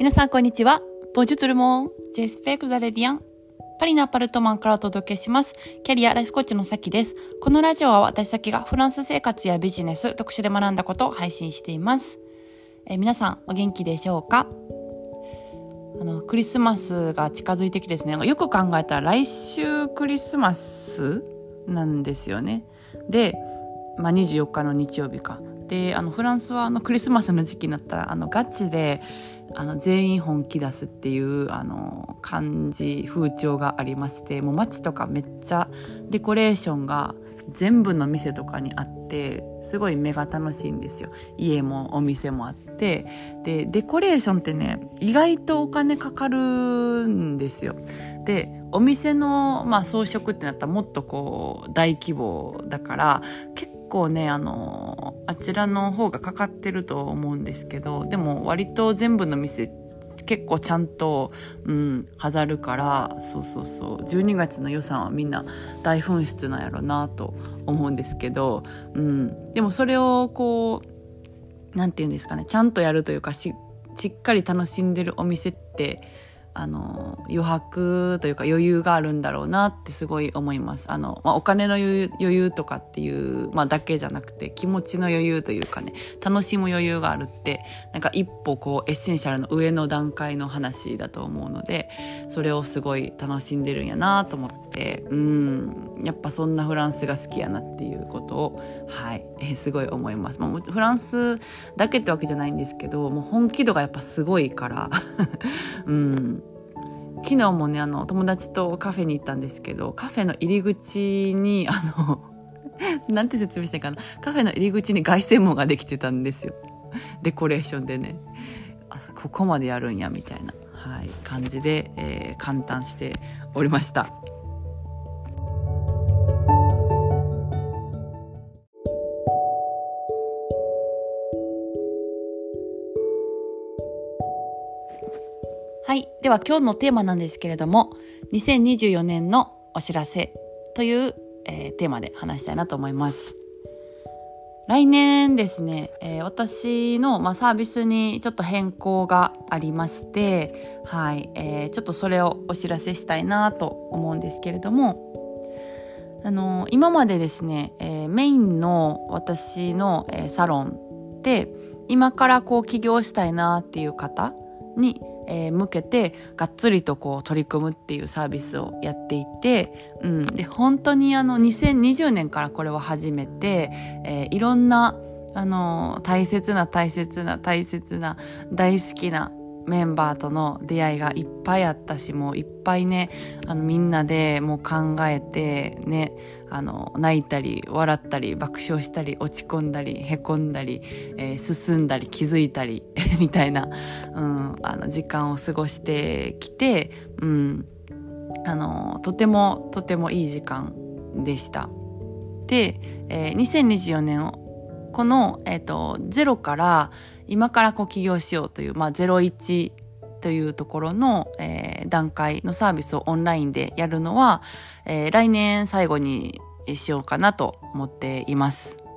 皆さん、こんにちは。ボジュトルモン。ジェスペクザレディアン。パリのアパルトマンからお届けします。キャリアライフコーチのさきです。このラジオは私さきがフランス生活やビジネス、特殊で学んだことを配信しています。え、皆さん、お元気でしょうか？あの、クリスマスが近づいてきてですね、よく考えたら来週クリスマスなんですよね。で、まあ、24日の日曜日か。であのフランスはあのクリスマスの時期になったらあのガチであの全員本気出すっていうあの感じ風潮がありましてもう街とかめっちゃデコレーションが全部の店とかにあってすごい目が楽しいんですよ。家もお店もあって。でデコレーションってね意外とお金かかるんですよ。でお店の、まあ、装飾ってなったらもっとこう大規模だから結構ねあのあちらの方がかかってると思うんですけどでも割と全部の店結構ちゃんと、うん、飾るからそうそうそう。12月の予算はみんな大噴出なんやろなと思うんですけど、うん、でもそれをこう何て言うんですかねちゃんとやるというかしっかり楽しんでるお店ってあの余白というか余裕があるんだろうなってすごい思います。あの、まあ、お金の余裕とかっていう、まあ、だけじゃなくて気持ちの余裕というかね楽しむ余裕があるってなんか一歩こうエッセンシャルの上の段階の話だと思うのでそれをすごい楽しんでるんやなと思ってうん。やっぱそんなフランスが好きやなっていうことをはい、えー、すごい思います、まあ、フランスだけってわけじゃないんですけどもう本気度がやっぱすごいから うん。昨日もねあの友達とカフェに行ったんですけどカフェの入り口に あのなんて説明したいかな。カフェの入り口に凱旋門ができてたんですよ。デコレーションでね。あここまでやるんやみたいな、はい、感じで、えー、感嘆しておりました。はい。では今日のテーマなんですけれども、2024年のお知らせという、えー、テーマで話したいなと思います。来年ですね、えー、私の、まあ、サービスにちょっと変更がありまして、はい、えー、ちょっとそれをお知らせしたいなと思うんですけれども、あのー、今までですね、えー、メインの私の、えー、サロンで今からこう起業したいなっていう方に、えー、向けてがっつりとこう取り組むっていうサービスをやっていて、うん、で本当にあの2020年からこれを始めて、えー、いろんなあの大切な大切な大切な大好きなメンバーとの出会いがいっぱいあったしもういっぱいねあのみんなでもう考えてねあの泣いたり笑ったり爆笑したり落ち込んだりへこんだり、えー、進んだり気づいたり みたいな、うん、あの時間を過ごしてきて、うん、あのとてもとてもいい時間でした。で、えー、2024年この、えーと、ゼロから今からこう起業しようという、まあ、01というところの、えー、段階のサービスをオンラインでやるのは、えー、来年最後にしようかなと思っています。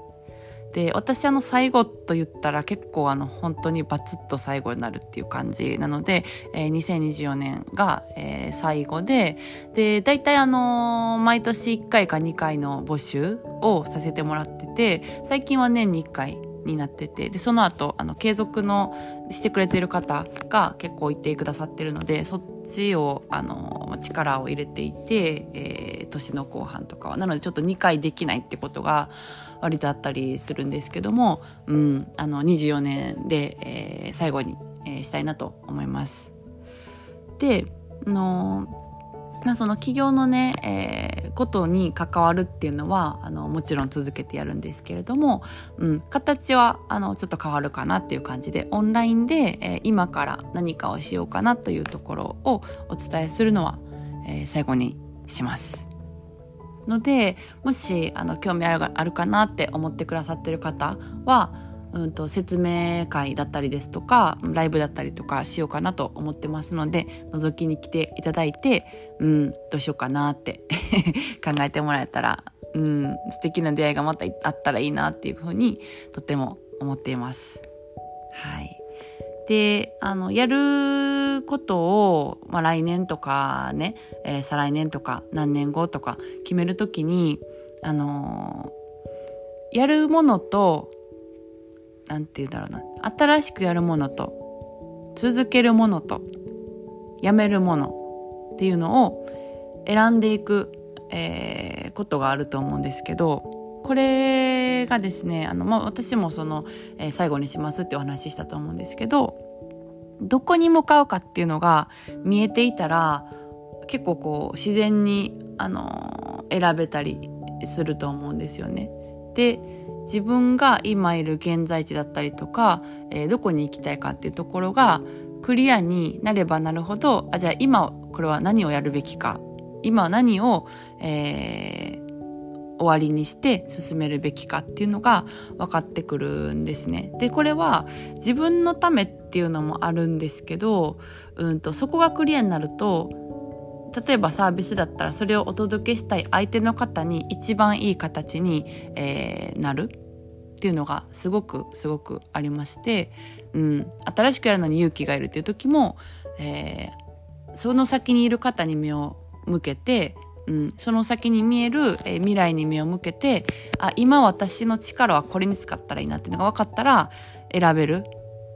で私あの最後と言ったら結構あの本当にバツッと最後になるっていう感じなので、えー、2024年が、えー、最後でで大体あのー、毎年1回か2回の募集をさせてもらってて最近は年に1回になっててでその後あの継続のしてくれてる方が結構いてくださってるのでそっちをあの力を入れていて、えー、年の後半とかはなのでちょっと2回できないってことが割とあったりするんですけども、うん、あの24年で、えー、最後に、えー、したいなと思います。であのまあ、その企業のね、えー、ことに関わるっていうのはあのもちろん続けてやるんですけれども、うん、形はあのちょっと変わるかなっていう感じでオンラインで、えー、今から何かをしようかなというところをお伝えするのは、えー、最後にします。のでもしあの興味あるあるかなって思ってくださってる方はうんと説明会だったりですとかライブだったりとかしようかなと思ってますので覗きに来ていただいて、うん、どうしようかなって 考えてもらえたら、うん、素敵な出会いがまたあったらいいなっていうふうにとても思っています。はい。で、あの、やることを、まあ、来年とかね、えー、再来年とか何年後とか決めるときに、あのー、やるものと、なんて言うんだろうな、新しくやるものと、続けるものと、やめるものっていうのを選んでいく、えー、ことがあると思うんですけど、これがですねあの、まあ、私もその、えー、最後にしますってお話ししたと思うんですけどどこに向かうかっていうのが見えていたら結構こう自然に、あのー、選べたりすると思うんですよね。で自分が今いる現在地だったりとか、えー、どこに行きたいかっていうところがクリアになればなるほどあじゃあ今これは何をやるべきか今何を、えー、終わりにして進めるべきかっていうのが分かってくるんですね。でこれは自分のためっていうのもあるんですけど、うんと、そこがクリアになると例えばサービスだったらそれをお届けしたい相手の方に一番いい形に、えー、なるっていうのがすごくすごくありまして、うん、新しくやるのに勇気がいるっていう時も、えー、その先にいる方に目を向けてうん、その先に見える、えー、未来に目を向けてあ今私の力はこれに使ったらいいなっていうのが分かったら選べる。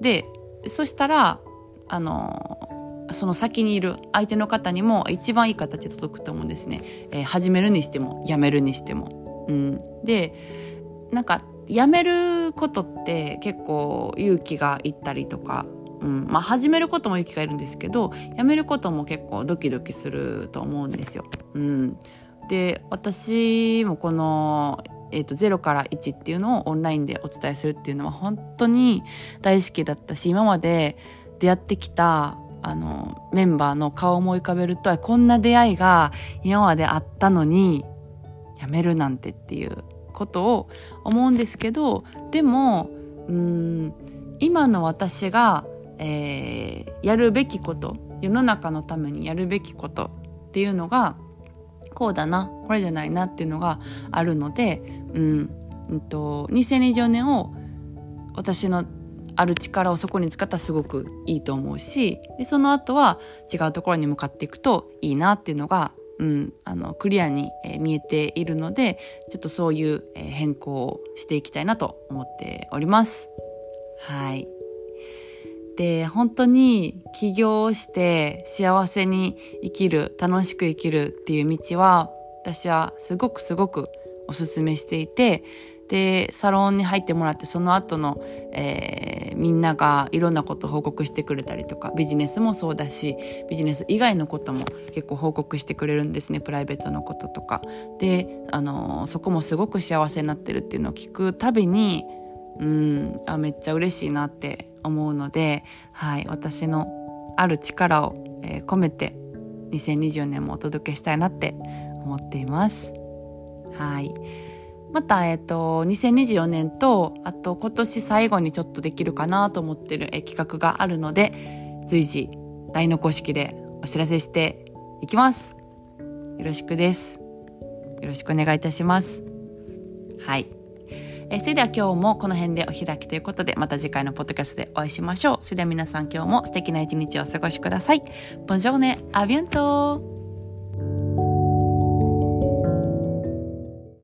でそしたらあの、その先にいる相手の方にも一番いい形で届くと思うんですね、えー、始めるにしてもやめるにしても、うん、でなんかやめることって結構勇気がいったりとか。うん。まあ、始めることも勇気がいるんですけどやめることも結構ドキドキすると思うんですよ。うん、で私もこの、えーと、0から1っていうのをオンラインでお伝えするっていうのは本当に大好きだったし今まで出会ってきたあのメンバーの顔を思い浮かべるとこんな出会いが今まであったのにやめるなんてっていうことを思うんですけどでもうん今の私がえー、やるべきこと世の中のためにやるべきことっていうのがこうだなこれじゃないなっていうのがあるので、うんうんと、2024年を私のある力をそこに使ったらすごくいいと思うしでその後は違うところに向かっていくといいなっていうのが、うん、あのクリアに、見えているのでちょっとそういう、変更をしていきたいなと思っております。はいで本当に起業して幸せに生きる楽しく生きるっていう道は私はすごくすごくおすすめしていてでサロンに入ってもらってその後の、えー、みんながいろんなこと報告してくれたりとかビジネスもそうだしビジネス以外のことも結構報告してくれるんですねプライベートのこととかで、あのー、そこもすごく幸せになってるっていうのを聞くたびにうんあめっちゃ嬉しいなって思うので、はい、私のある力を、えー、込めて2020年もお届けしたいなって思っています。はい。また、えっ、ー、と、2024年と、あと今年最後にちょっとできるかなと思ってる、え、企画があるので、随時 LINE の公式でお知らせしていきます。よろしくです。よろしくお願いいたします。はい。え、それでは今日もこの辺でお開きということで、また次回のポッドキャストでお会いしましょう。それでは皆さん今日も素敵な一日をお過ごしください。ボンジョーネ、アビアント